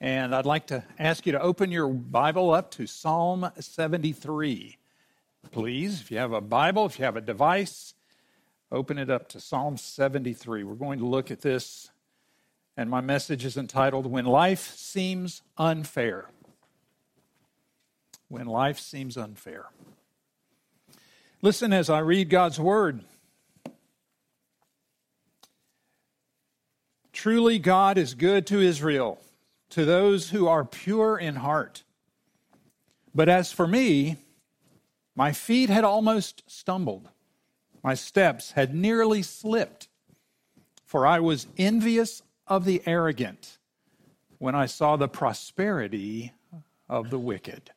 And I'd like to ask you to open your Bible up to Psalm 73. Please, if you have a Bible, if you have a device, open it up to Psalm 73. We're going to look at this, and my message is entitled When Life Seems Unfair. When Life Seems Unfair. Listen as I read God's Word. Truly, God is good to Israel to those who are pure in heart. But as for me, my feet had almost stumbled, my steps had nearly slipped, for I was envious of the arrogant when I saw the prosperity of the wicked.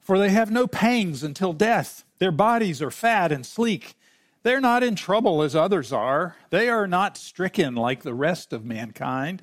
For they have no pangs until death, their bodies are fat and sleek. They're not in trouble as others are. They are not stricken like the rest of mankind.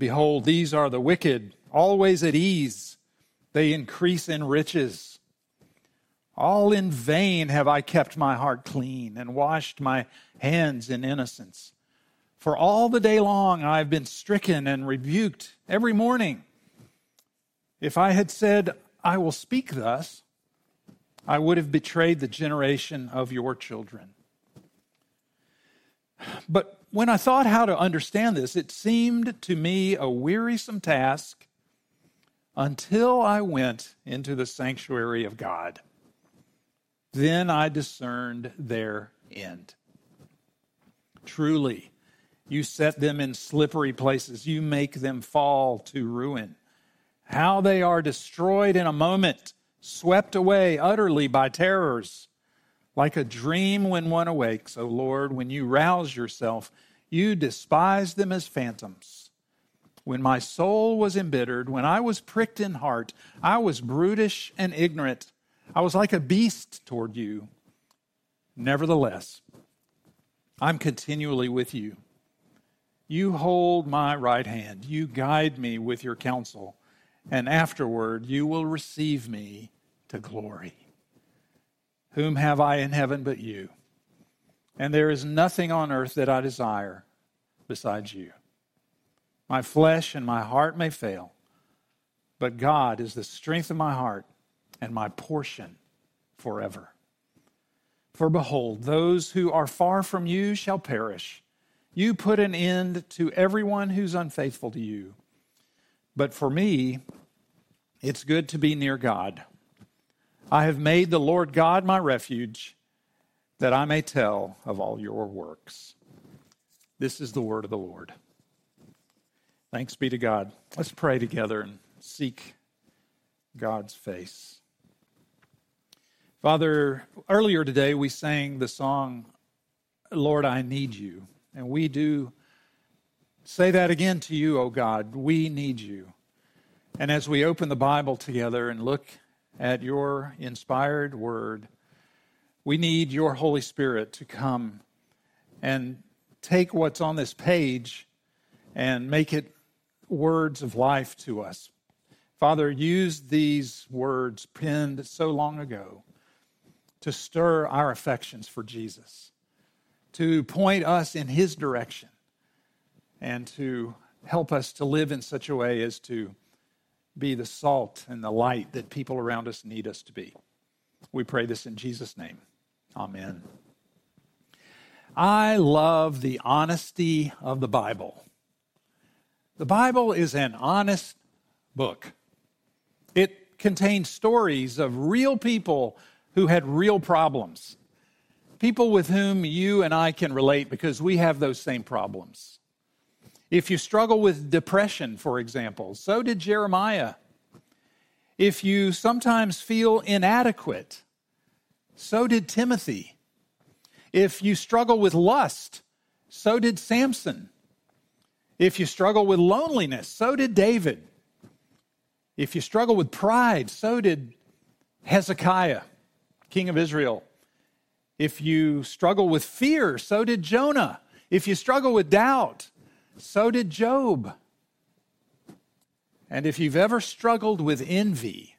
Behold, these are the wicked, always at ease. They increase in riches. All in vain have I kept my heart clean and washed my hands in innocence. For all the day long I have been stricken and rebuked every morning. If I had said, I will speak thus, I would have betrayed the generation of your children. But when I thought how to understand this, it seemed to me a wearisome task until I went into the sanctuary of God. Then I discerned their end. Truly, you set them in slippery places, you make them fall to ruin. How they are destroyed in a moment, swept away utterly by terrors. Like a dream when one awakes, O Lord, when you rouse yourself, you despise them as phantoms. When my soul was embittered, when I was pricked in heart, I was brutish and ignorant. I was like a beast toward you. Nevertheless, I'm continually with you. You hold my right hand. You guide me with your counsel, and afterward you will receive me to glory. Whom have I in heaven but you? And there is nothing on earth that I desire besides you. My flesh and my heart may fail, but God is the strength of my heart and my portion forever. For behold, those who are far from you shall perish. You put an end to everyone who's unfaithful to you. But for me, it's good to be near God. I have made the Lord God my refuge, that I may tell of all your works. This is the word of the Lord. Thanks be to God. Let's pray together and seek God's face. Father, earlier today we sang the song, Lord, I Need You. And we do say that again to you, O God. We need you. And as we open the Bible together and look at your inspired word. We need your Holy Spirit to come and take what's on this page and make it words of life to us. Father, use these words penned so long ago to stir our affections for Jesus, to point us in his direction, and to help us to live in such a way as to be the salt and the light that people around us need us to be. We pray this in Jesus' name. Amen. I love the honesty of the Bible. The Bible is an honest book. It contains stories of real people who had real problems, people with whom you and I can relate because we have those same problems. If you struggle with depression, for example, so did Jeremiah. If you sometimes feel inadequate, so did Timothy. If you struggle with lust, so did Samson. If you struggle with loneliness, so did David. If you struggle with pride, so did Hezekiah, king of Israel. If you struggle with fear, so did Jonah. If you struggle with doubt, so did Job. And if you've ever struggled with envy,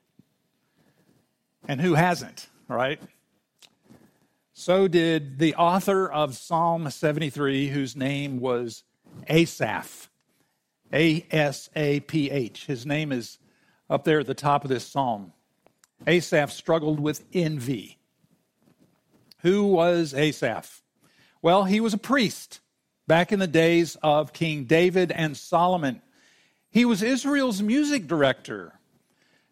and who hasn't, right? So did the author of Psalm 73, whose name was Asaph. A S A P H. His name is up there at the top of this psalm. Asaph struggled with envy. Who was Asaph? Well, he was a priest back in the days of King David and Solomon. He was Israel's music director.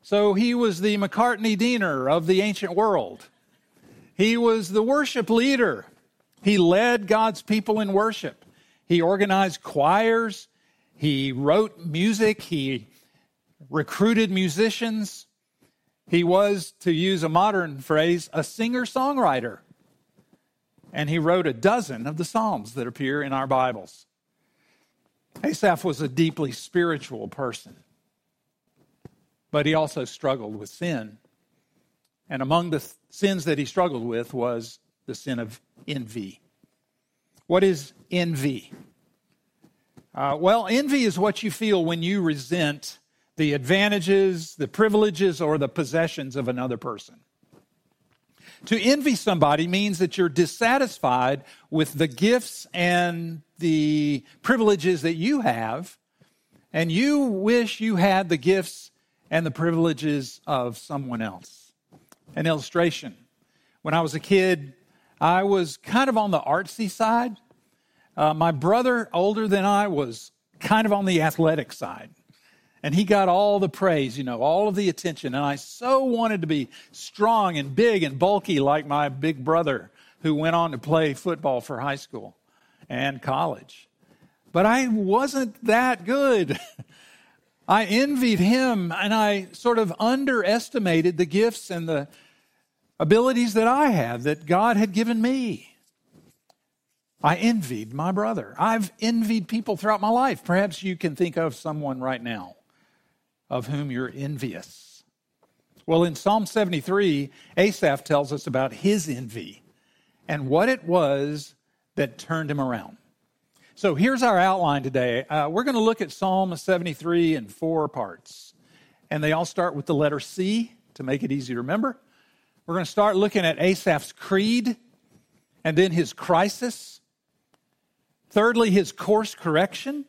So he was the McCartney Diener of the ancient world. He was the worship leader. He led God's people in worship. He organized choirs. He wrote music. He recruited musicians. He was, to use a modern phrase, a singer songwriter. And he wrote a dozen of the Psalms that appear in our Bibles. Asaph was a deeply spiritual person, but he also struggled with sin. And among the sins that he struggled with was the sin of envy. What is envy? Uh, well, envy is what you feel when you resent the advantages, the privileges, or the possessions of another person. To envy somebody means that you're dissatisfied with the gifts and the privileges that you have, and you wish you had the gifts and the privileges of someone else. An illustration. When I was a kid, I was kind of on the artsy side. Uh, my brother, older than I, was kind of on the athletic side. And he got all the praise, you know, all of the attention. And I so wanted to be strong and big and bulky like my big brother who went on to play football for high school and college. But I wasn't that good. I envied him and I sort of underestimated the gifts and the abilities that I had that God had given me. I envied my brother. I've envied people throughout my life. Perhaps you can think of someone right now of whom you're envious. Well, in Psalm 73, Asaph tells us about his envy and what it was that turned him around. So here's our outline today. Uh, we're going to look at Psalm 73 in four parts, and they all start with the letter C to make it easy to remember. We're going to start looking at Asaph's creed and then his crisis. Thirdly, his course correction.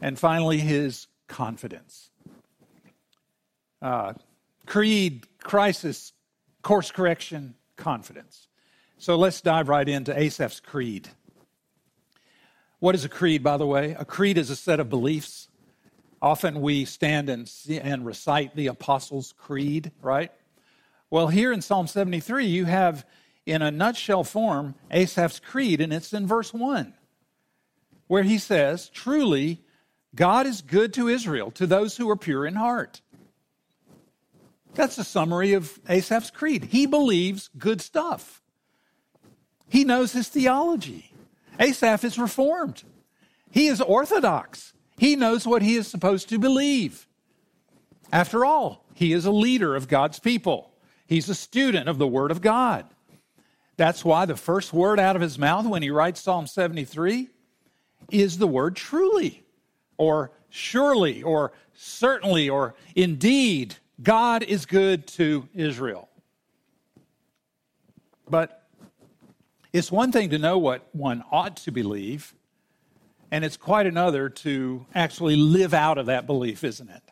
And finally, his confidence. Uh, creed, crisis, course correction, confidence. So let's dive right into Asaph's creed. What is a creed, by the way? A creed is a set of beliefs. Often we stand and, and recite the Apostles' Creed, right? Well, here in Psalm 73, you have, in a nutshell form, Asaph's Creed, and it's in verse 1, where he says, Truly, God is good to Israel, to those who are pure in heart. That's a summary of Asaph's creed. He believes good stuff. He knows his theology. Asaph is reformed. He is orthodox. He knows what he is supposed to believe. After all, he is a leader of God's people. He's a student of the Word of God. That's why the first word out of his mouth when he writes Psalm 73 is the word truly or surely or certainly or indeed, God is good to Israel. But it's one thing to know what one ought to believe, and it's quite another to actually live out of that belief, isn't it?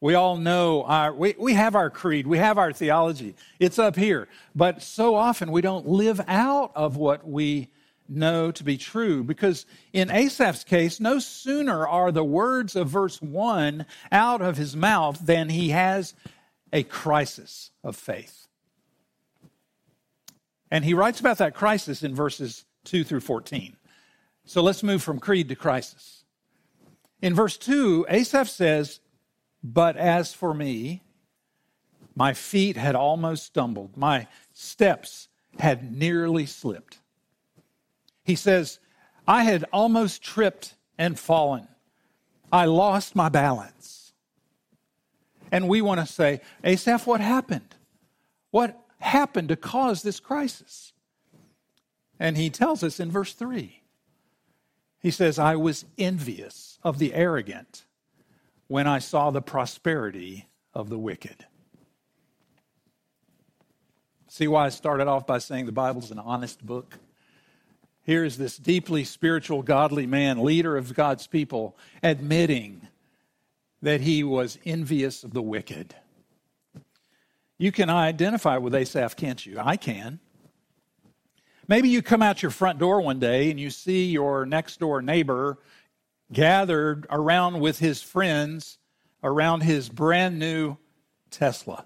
We all know our, we, we have our creed, we have our theology. It's up here. But so often we don't live out of what we know to be true. Because in Asaph's case, no sooner are the words of verse 1 out of his mouth than he has a crisis of faith. And he writes about that crisis in verses 2 through 14. So let's move from creed to crisis. In verse 2, Asaph says, But as for me, my feet had almost stumbled, my steps had nearly slipped. He says, I had almost tripped and fallen. I lost my balance. And we want to say, Asaph, what happened? What happened to cause this crisis? And he tells us in verse 3. He says, I was envious of the arrogant when I saw the prosperity of the wicked. See why I started off by saying the Bible's an honest book? Here is this deeply spiritual, godly man, leader of God's people, admitting that he was envious of the wicked. You can identify with Asaph, can't you? I can. Maybe you come out your front door one day and you see your next door neighbor gathered around with his friends around his brand new Tesla.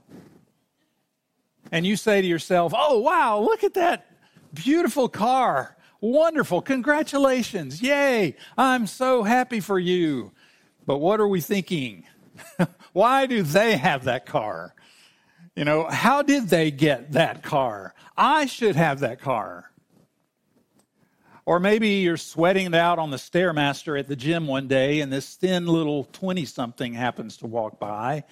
And you say to yourself, Oh, wow, look at that beautiful car. Wonderful. Congratulations. Yay. I'm so happy for you. But what are we thinking? Why do they have that car? You know, how did they get that car? I should have that car. Or maybe you're sweating it out on the Stairmaster at the gym one day, and this thin little 20 something happens to walk by,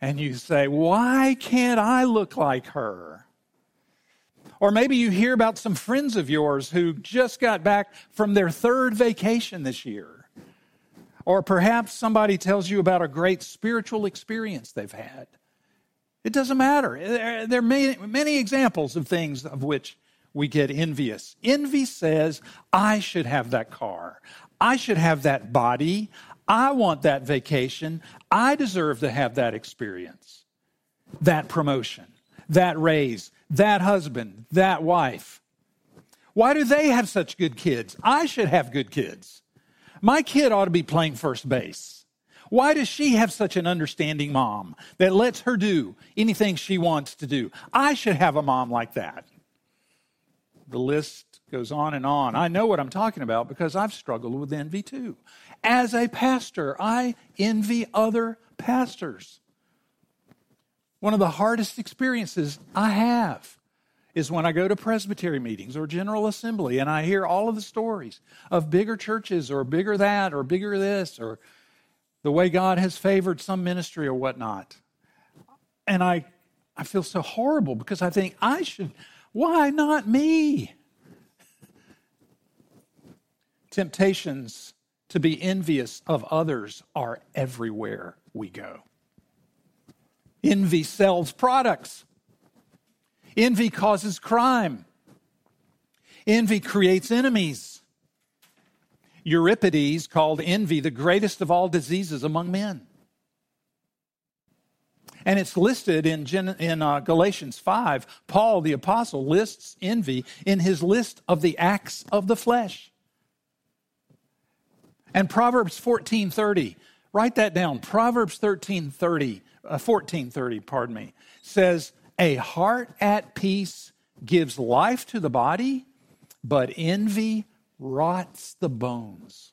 and you say, Why can't I look like her? Or maybe you hear about some friends of yours who just got back from their third vacation this year. Or perhaps somebody tells you about a great spiritual experience they've had. It doesn't matter. There are many, many examples of things of which we get envious. Envy says, I should have that car. I should have that body. I want that vacation. I deserve to have that experience, that promotion, that raise, that husband, that wife. Why do they have such good kids? I should have good kids. My kid ought to be playing first base. Why does she have such an understanding mom that lets her do anything she wants to do? I should have a mom like that. The list goes on and on. I know what I'm talking about because I've struggled with envy too. As a pastor, I envy other pastors. One of the hardest experiences I have is when I go to presbytery meetings or general assembly and I hear all of the stories of bigger churches or bigger that or bigger this or the way God has favored some ministry or whatnot. And I, I feel so horrible because I think I should, why not me? Temptations to be envious of others are everywhere we go. Envy sells products. Envy causes crime. Envy creates enemies. Euripides called envy the greatest of all diseases among men. And it's listed in, in uh, Galatians 5. Paul, the apostle, lists envy in his list of the acts of the flesh. And Proverbs 14:30, write that down. Proverbs 13:30 1430, uh, pardon me, says, A heart at peace gives life to the body, but envy rots the bones.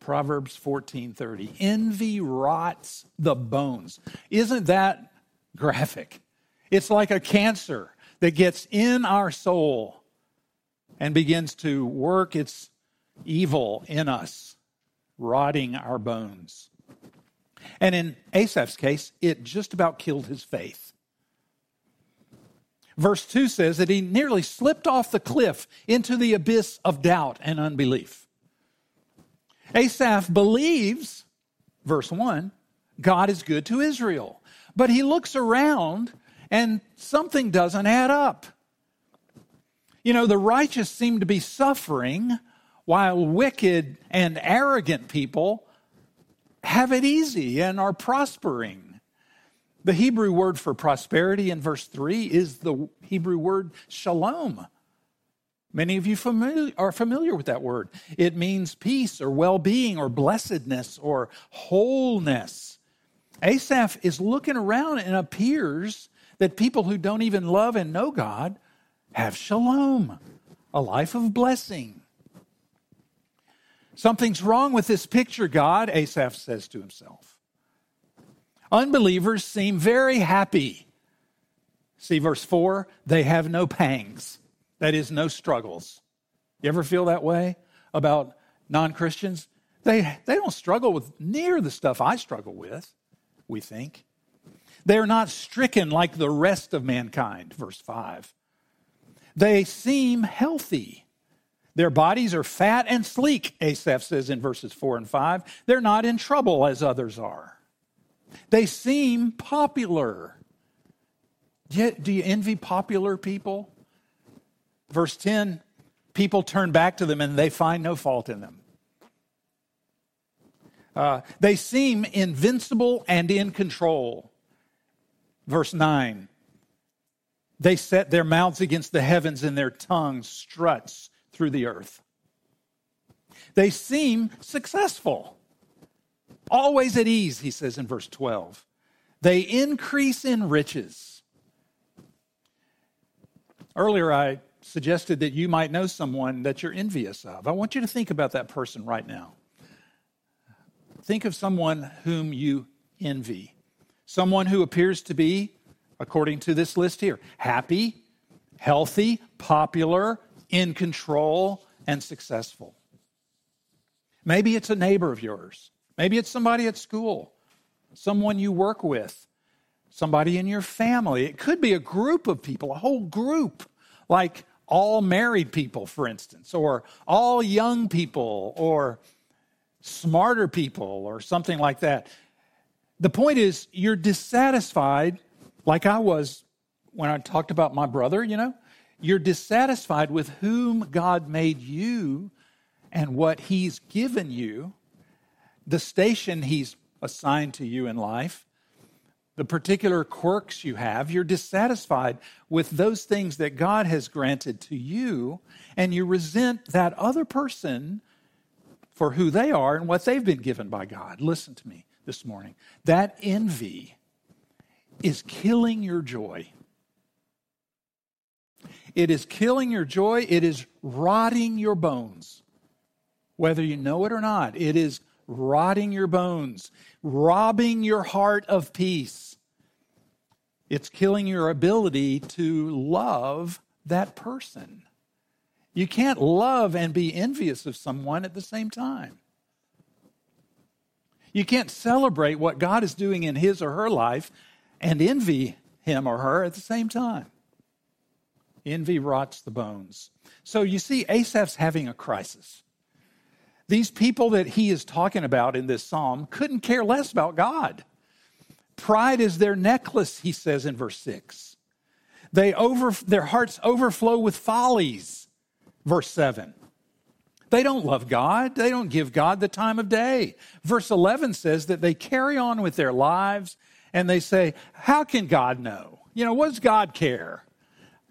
Proverbs 14:30. Envy rots the bones. Isn't that graphic? It's like a cancer that gets in our soul and begins to work its evil in us, rotting our bones. And in Asaph's case, it just about killed his faith. Verse 2 says that he nearly slipped off the cliff into the abyss of doubt and unbelief. Asaph believes, verse 1, God is good to Israel. But he looks around and something doesn't add up. You know, the righteous seem to be suffering while wicked and arrogant people have it easy and are prospering. The Hebrew word for prosperity in verse 3 is the Hebrew word shalom. Many of you familiar, are familiar with that word. It means peace or well being or blessedness or wholeness. Asaph is looking around and appears that people who don't even love and know God have shalom, a life of blessing. Something's wrong with this picture, God, Asaph says to himself. Unbelievers seem very happy. See verse 4 they have no pangs, that is, no struggles. You ever feel that way about non Christians, they, they don't struggle with near the stuff I struggle with, we think. They're not stricken like the rest of mankind, verse 5. They seem healthy. Their bodies are fat and sleek, Asaph says in verses 4 and 5. They're not in trouble as others are. They seem popular. You, do you envy popular people? Verse 10 people turn back to them and they find no fault in them. Uh, they seem invincible and in control. Verse 9 they set their mouths against the heavens and their tongue struts through the earth. They seem successful, always at ease, he says in verse 12. They increase in riches. Earlier, I suggested that you might know someone that you're envious of. I want you to think about that person right now. Think of someone whom you envy, someone who appears to be, according to this list here, happy, healthy, popular, in control, and successful. Maybe it's a neighbor of yours. Maybe it's somebody at school, someone you work with, somebody in your family. It could be a group of people, a whole group, like all married people, for instance, or all young people, or smarter people, or something like that. The point is, you're dissatisfied, like I was when I talked about my brother, you know? You're dissatisfied with whom God made you and what He's given you, the station He's assigned to you in life, the particular quirks you have. You're dissatisfied with those things that God has granted to you, and you resent that other person for who they are and what they've been given by God. Listen to me this morning. That envy is killing your joy. It is killing your joy. It is rotting your bones. Whether you know it or not, it is rotting your bones, robbing your heart of peace. It's killing your ability to love that person. You can't love and be envious of someone at the same time. You can't celebrate what God is doing in his or her life and envy him or her at the same time. Envy rots the bones. So you see, Asaph's having a crisis. These people that he is talking about in this psalm couldn't care less about God. Pride is their necklace, he says in verse 6. They over, their hearts overflow with follies, verse 7. They don't love God. They don't give God the time of day. Verse 11 says that they carry on with their lives and they say, How can God know? You know, what does God care?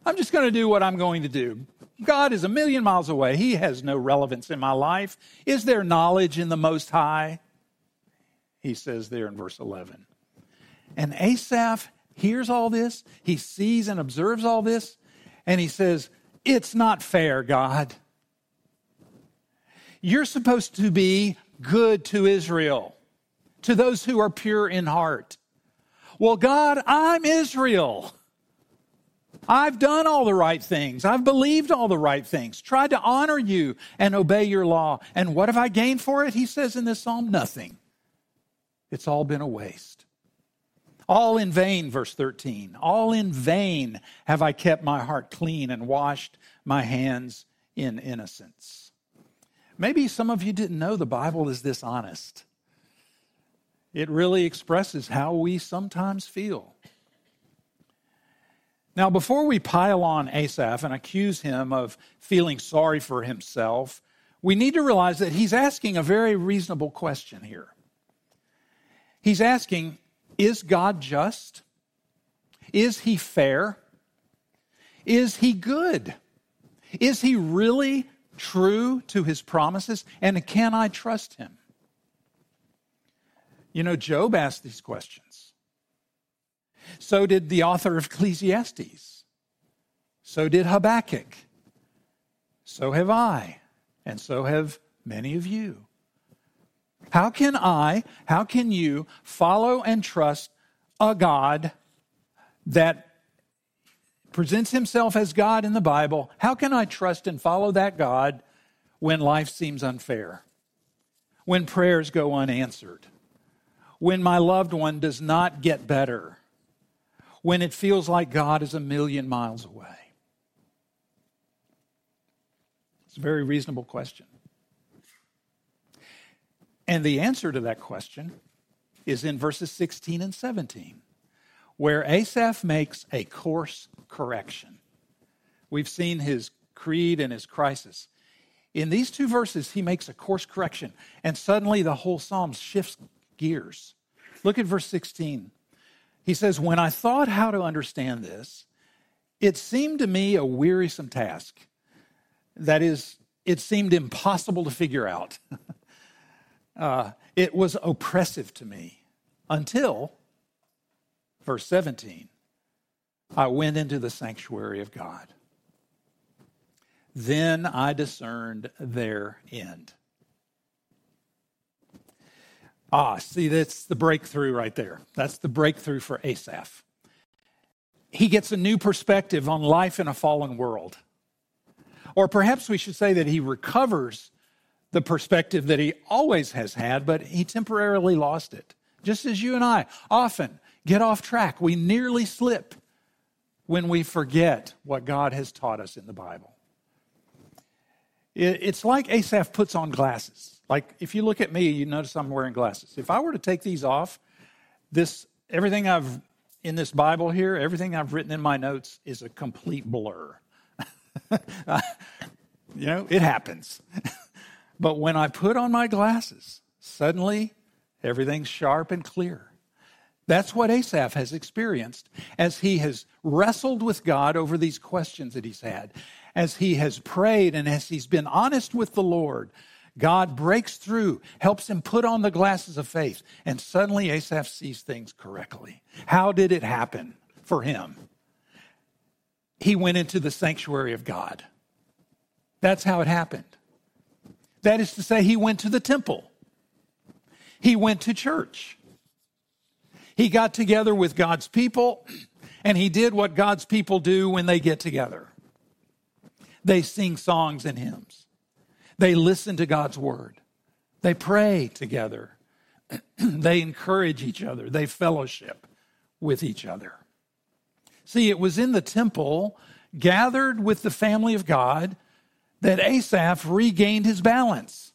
I'm just going to do what I'm going to do. God is a million miles away. He has no relevance in my life. Is there knowledge in the Most High? He says there in verse 11. And Asaph hears all this, he sees and observes all this, and he says, It's not fair, God. You're supposed to be good to Israel, to those who are pure in heart. Well, God, I'm Israel. I've done all the right things. I've believed all the right things, tried to honor you and obey your law. And what have I gained for it? He says in this psalm, nothing. It's all been a waste. All in vain, verse 13. All in vain have I kept my heart clean and washed my hands in innocence. Maybe some of you didn't know the Bible is this honest. It really expresses how we sometimes feel. Now, before we pile on Asaph and accuse him of feeling sorry for himself, we need to realize that he's asking a very reasonable question here. He's asking, Is God just? Is he fair? Is he good? Is he really true to his promises? And can I trust him? You know, Job asked these questions. So did the author of Ecclesiastes. So did Habakkuk. So have I. And so have many of you. How can I, how can you follow and trust a God that presents himself as God in the Bible? How can I trust and follow that God when life seems unfair, when prayers go unanswered, when my loved one does not get better, when it feels like God is a million miles away? It's a very reasonable question. And the answer to that question is in verses 16 and 17, where Asaph makes a course correction. We've seen his creed and his crisis. In these two verses, he makes a course correction, and suddenly the whole psalm shifts gears. Look at verse 16. He says, When I thought how to understand this, it seemed to me a wearisome task. That is, it seemed impossible to figure out. uh, it was oppressive to me until, verse 17, I went into the sanctuary of God. Then I discerned their end. Ah, see, that's the breakthrough right there. That's the breakthrough for Asaph. He gets a new perspective on life in a fallen world. Or perhaps we should say that he recovers the perspective that he always has had, but he temporarily lost it. Just as you and I often get off track, we nearly slip when we forget what God has taught us in the Bible. It's like Asaph puts on glasses. Like if you look at me, you notice I'm wearing glasses. If I were to take these off, this everything I've in this Bible here, everything I've written in my notes is a complete blur. you know, it happens. but when I put on my glasses, suddenly everything's sharp and clear. That's what Asaph has experienced as he has wrestled with God over these questions that he's had as he has prayed and as he's been honest with the Lord, God breaks through, helps him put on the glasses of faith, and suddenly Asaph sees things correctly. How did it happen for him? He went into the sanctuary of God. That's how it happened. That is to say, he went to the temple, he went to church. He got together with God's people, and he did what God's people do when they get together. They sing songs and hymns. They listen to God's word. They pray together. they encourage each other. They fellowship with each other. See, it was in the temple, gathered with the family of God, that Asaph regained his balance.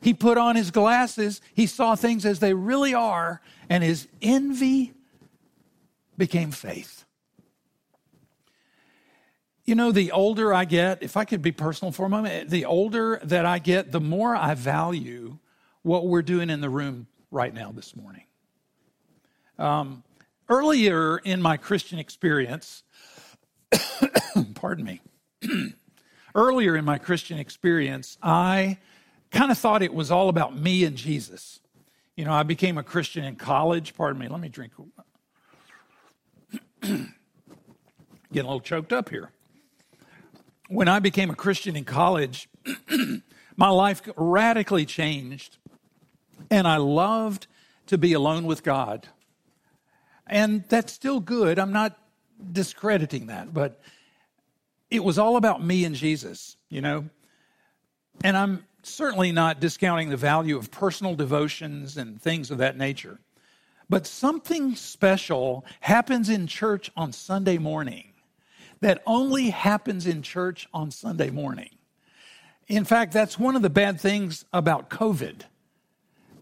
He put on his glasses, he saw things as they really are, and his envy became faith. You know, the older I get, if I could be personal for a moment, the older that I get, the more I value what we're doing in the room right now this morning. Um, earlier in my Christian experience, pardon me, earlier in my Christian experience, I kind of thought it was all about me and Jesus. You know, I became a Christian in college. Pardon me, let me drink. Getting a little choked up here when I became a Christian in college, my life radically changed, and I loved to be alone with God. And that's still good. I'm not discrediting that, but it was all about me and Jesus, you know? And I'm certainly not discounting the value of personal devotions and things of that nature. But something special happens in church on Sunday morning that only happens in church on Sunday morning. In fact, that's one of the bad things about COVID.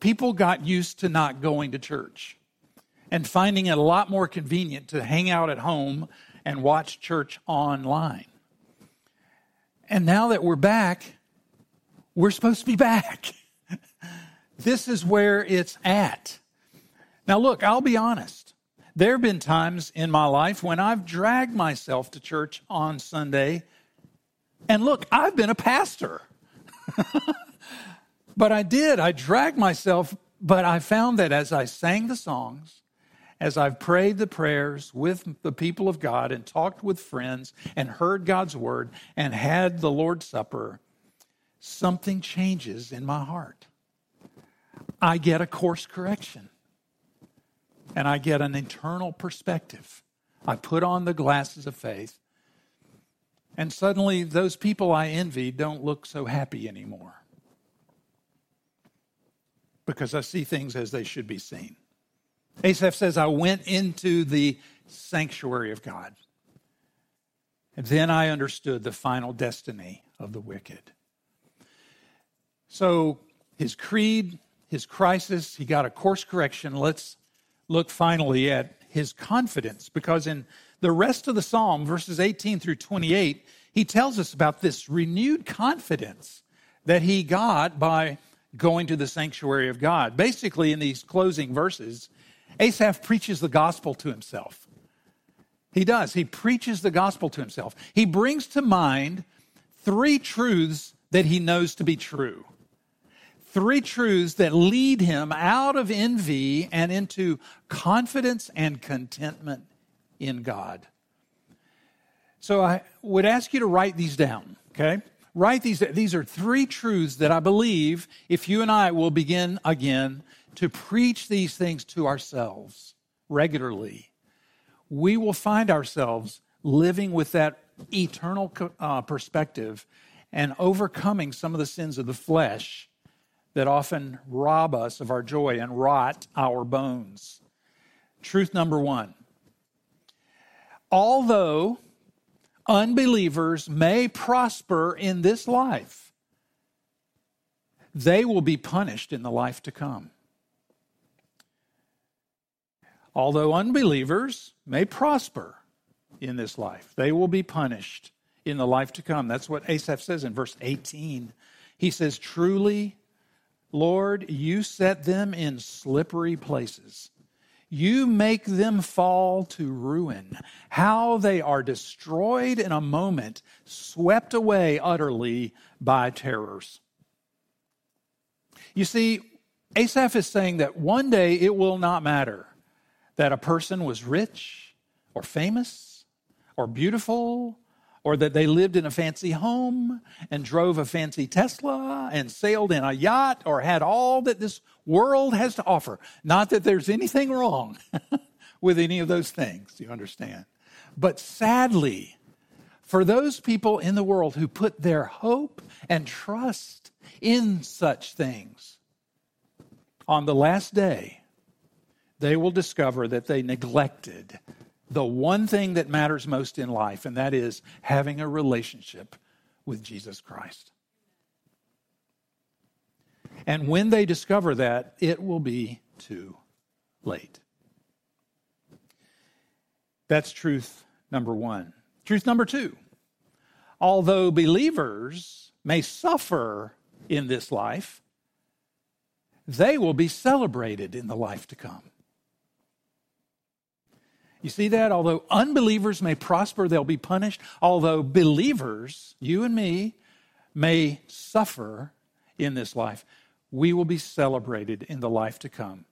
People got used to not going to church and finding it a lot more convenient to hang out at home and watch church online. And now that we're back, we're supposed to be back. this is where it's at. Now, look, I'll be honest. There have been times in my life when I've dragged myself to church on Sunday. And look, I've been a pastor. but I did. I dragged myself, but I found that as I sang the songs, as I've prayed the prayers with the people of God and talked with friends and heard God's word and had the Lord's Supper, something changes in my heart. I get a course correction and I get an internal perspective. I put on the glasses of faith, And suddenly, those people I envy don't look so happy anymore because I see things as they should be seen. Asaph says, I went into the sanctuary of God. And then I understood the final destiny of the wicked. So his creed, his crisis, he got a course correction. Let's look finally at his confidence because in the rest of the psalm, verses 18 through 28, he tells us about this renewed confidence that he got by going to the sanctuary of God. Basically, in these closing verses, Asaph preaches the gospel to himself. He does. He preaches the gospel to himself. He brings to mind three truths that he knows to be true. Three truths that lead him out of envy and into confidence and contentment in God. So I would ask you to write these down, okay? Write these. These are three truths that I believe if you and I will begin again to preach these things to ourselves regularly, we will find ourselves living with that eternal uh, perspective and overcoming some of the sins of the flesh that often rob us of our joy and rot our bones. Truth number one although unbelievers may prosper in this life, they will be punished in the life to come. Although unbelievers may prosper in this life, they will be punished in the life to come. That's what Asaph says in verse 18. He says, Truly, Lord, you set them in slippery places. You make them fall to ruin. How they are destroyed in a moment, swept away utterly by terrors. You see, Asaph is saying that one day it will not matter that a person was rich or famous or beautiful or that they lived in a fancy home and drove a fancy Tesla and sailed in a yacht or had all that this world has to offer. Not that there's anything wrong with any of those things, you understand. But sadly, for those people in the world who put their hope and trust in such things, on the last day, they will discover that they neglected the one thing that matters most in life, and that is having a relationship with Jesus Christ. And when they discover that, it will be too late. That's truth number one. Truth number two although believers may suffer in this life, they will be celebrated in the life to come. You see that? Although unbelievers may prosper, they'll be punished. Although believers, you and me, may suffer in this life, we will be celebrated in the life to come.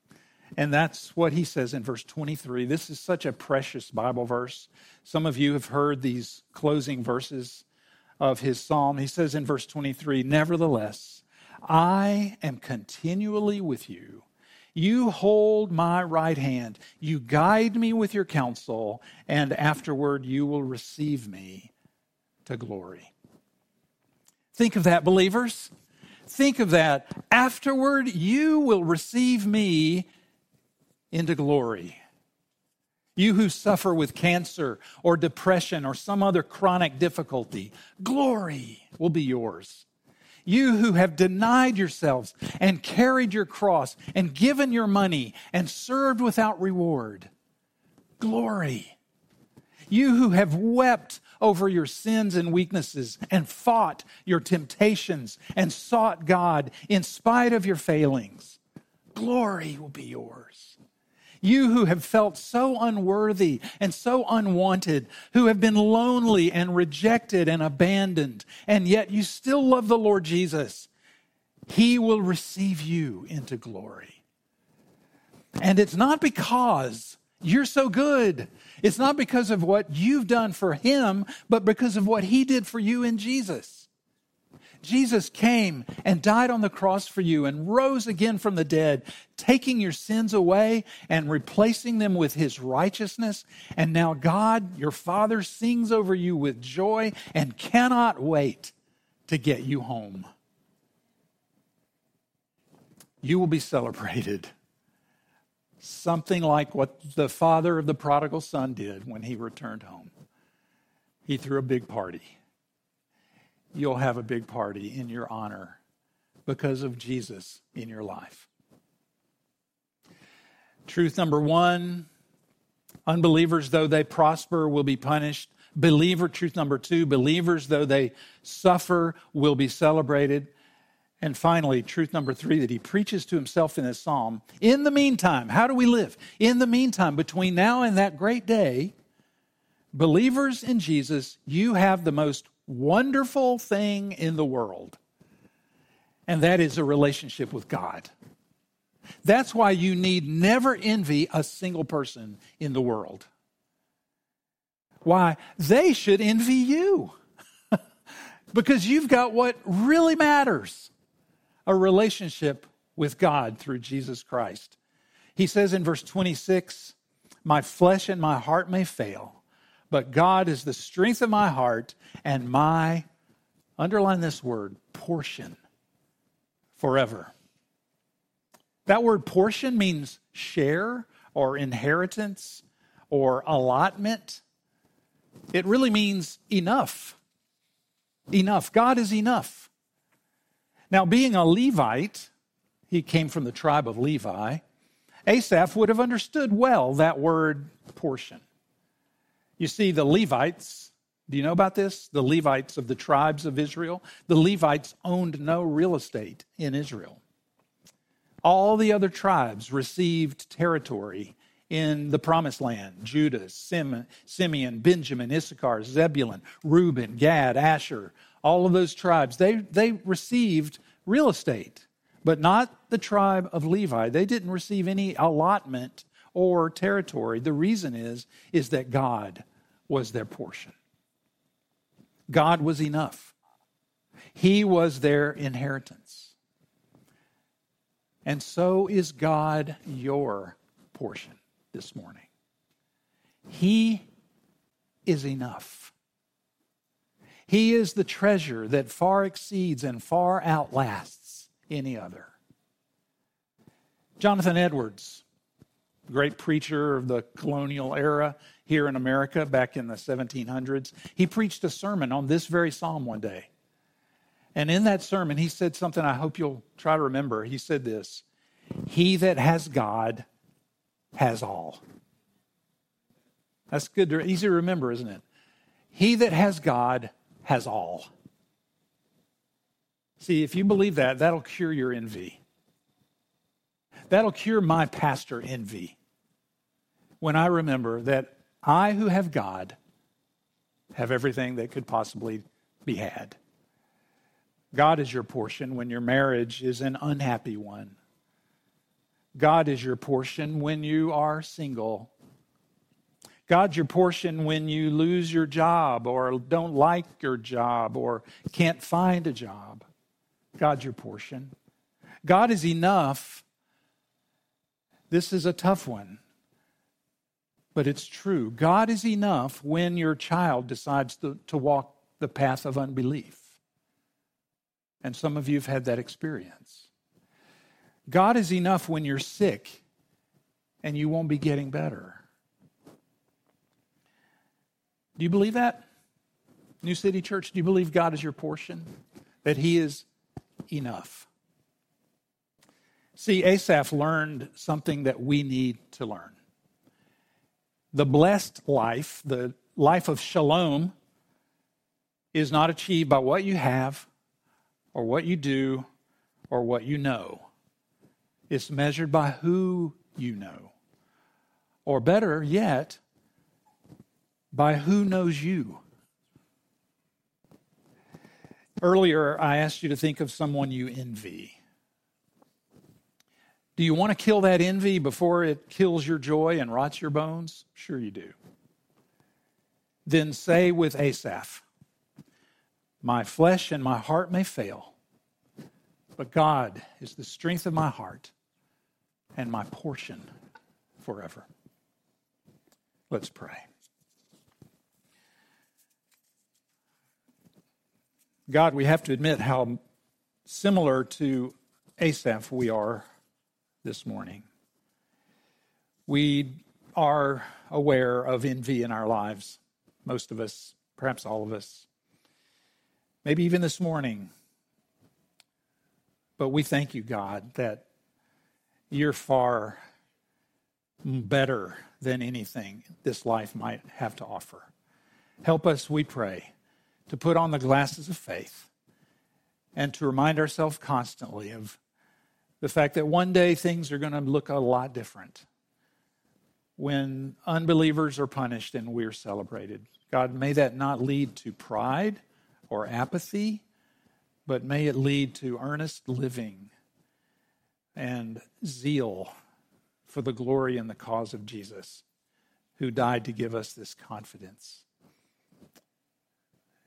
And that's what he says in verse 23. This is such a precious Bible verse. Some of you have heard these closing verses of his psalm. He says in verse 23 Nevertheless, I am continually with you you hold my right hand. You guide me with your counsel, and afterward you will receive me to glory. Think of that, believers. Think of that. Afterward, you will receive me into glory. You who suffer with cancer or depression or some other chronic difficulty, glory will be yours. You who have denied yourselves and carried your cross and given your money and served without reward. Glory. You who have wept over your sins and weaknesses and fought your temptations and sought God in spite of your failings. Glory will be yours. You who have felt so unworthy and so unwanted, who have been lonely and rejected and abandoned, and yet you still love the Lord Jesus, He will receive you into glory. And it's not because you're so good. It's not because of what you've done for Him, but because of what He did for you in Jesus. Jesus came and died on the cross for you and rose again from the dead, taking your sins away and replacing them with his righteousness. And now God, your Father, sings over you with joy and cannot wait to get you home. You will be celebrated. Something like what the father of the prodigal son did when he returned home. He threw a big party you'll have a big party in your honor because of Jesus in your life. Truth number one unbelievers, though they prosper, will be punished. Believer, truth number two, believers, though they suffer, will be celebrated. And finally, truth number three that he preaches to himself in this psalm. In the meantime, how do we live? In the meantime, between now and that great day, believers in Jesus, you have the most wonderful thing in the world, and that is a relationship with God. That's why you need never envy a single person in the world. Why? They should envy you because you've got what really matters a relationship with God through Jesus Christ. He says in verse 26 My flesh and my heart may fail but God is the strength of my heart and my, underline this word, portion forever. That word portion means share or inheritance or allotment. It really means enough. Enough. God is enough. Now, being a Levite, he came from the tribe of Levi, Asaph would have understood well that word portion. You see, the Levites, do you know about this? The Levites of the tribes of Israel, the Levites owned no real estate in Israel. All the other tribes received territory in the promised land Judah, Simeon, Benjamin, Issachar, Zebulun, Reuben, Gad, Asher, all of those tribes. They, they received real estate, but not the tribe of Levi. They didn't receive any allotment or territory. The reason is, is that God was their portion. God was enough. He was their inheritance. And so is God your portion this morning. He is enough. He is the treasure that far exceeds and far outlasts any other. Jonathan Edwards great preacher of the colonial era here in America back in the 1700s. He preached a sermon on this very psalm one day. And in that sermon, he said something I hope you'll try to remember. He said this He that has God has all. That's good, to, easy to remember, isn't it? He that has God has all. See, if you believe that, that'll cure your envy. That'll cure my pastor envy when I remember that I, who have God, have everything that could possibly be had. God is your portion when your marriage is an unhappy one. God is your portion when you are single. God's your portion when you lose your job or don't like your job or can't find a job. God's your portion. God is enough this is a tough one, but it's true. God is enough when your child decides to, to walk the path of unbelief. And some of you have had that experience. God is enough when you're sick and you won't be getting better. Do you believe that? New City Church, do you believe God is your portion? That He is enough? See, Asaph learned something that we need to learn. The blessed life, the life of shalom, is not achieved by what you have or what you do or what you know. It's measured by who you know. Or better yet, by who knows you. Earlier, I asked you to think of someone you envy. Do you want to kill that envy before it kills your joy and rots your bones? Sure, you do. Then say with Asaph, My flesh and my heart may fail, but God is the strength of my heart and my portion forever. Let's pray. God, we have to admit how similar to Asaph we are this morning. We are aware of envy in our lives, most of us, perhaps all of us, maybe even this morning. But we thank you, God, that you're far better than anything this life might have to offer. Help us, we pray, to put on the glasses of faith and to remind ourselves constantly of the fact that one day things are going to look a lot different when unbelievers are punished and we're celebrated. God, may that not lead to pride or apathy, but may it lead to earnest living and zeal for the glory and the cause of Jesus, who died to give us this confidence.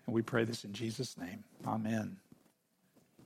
And we pray this in Jesus' name. Amen.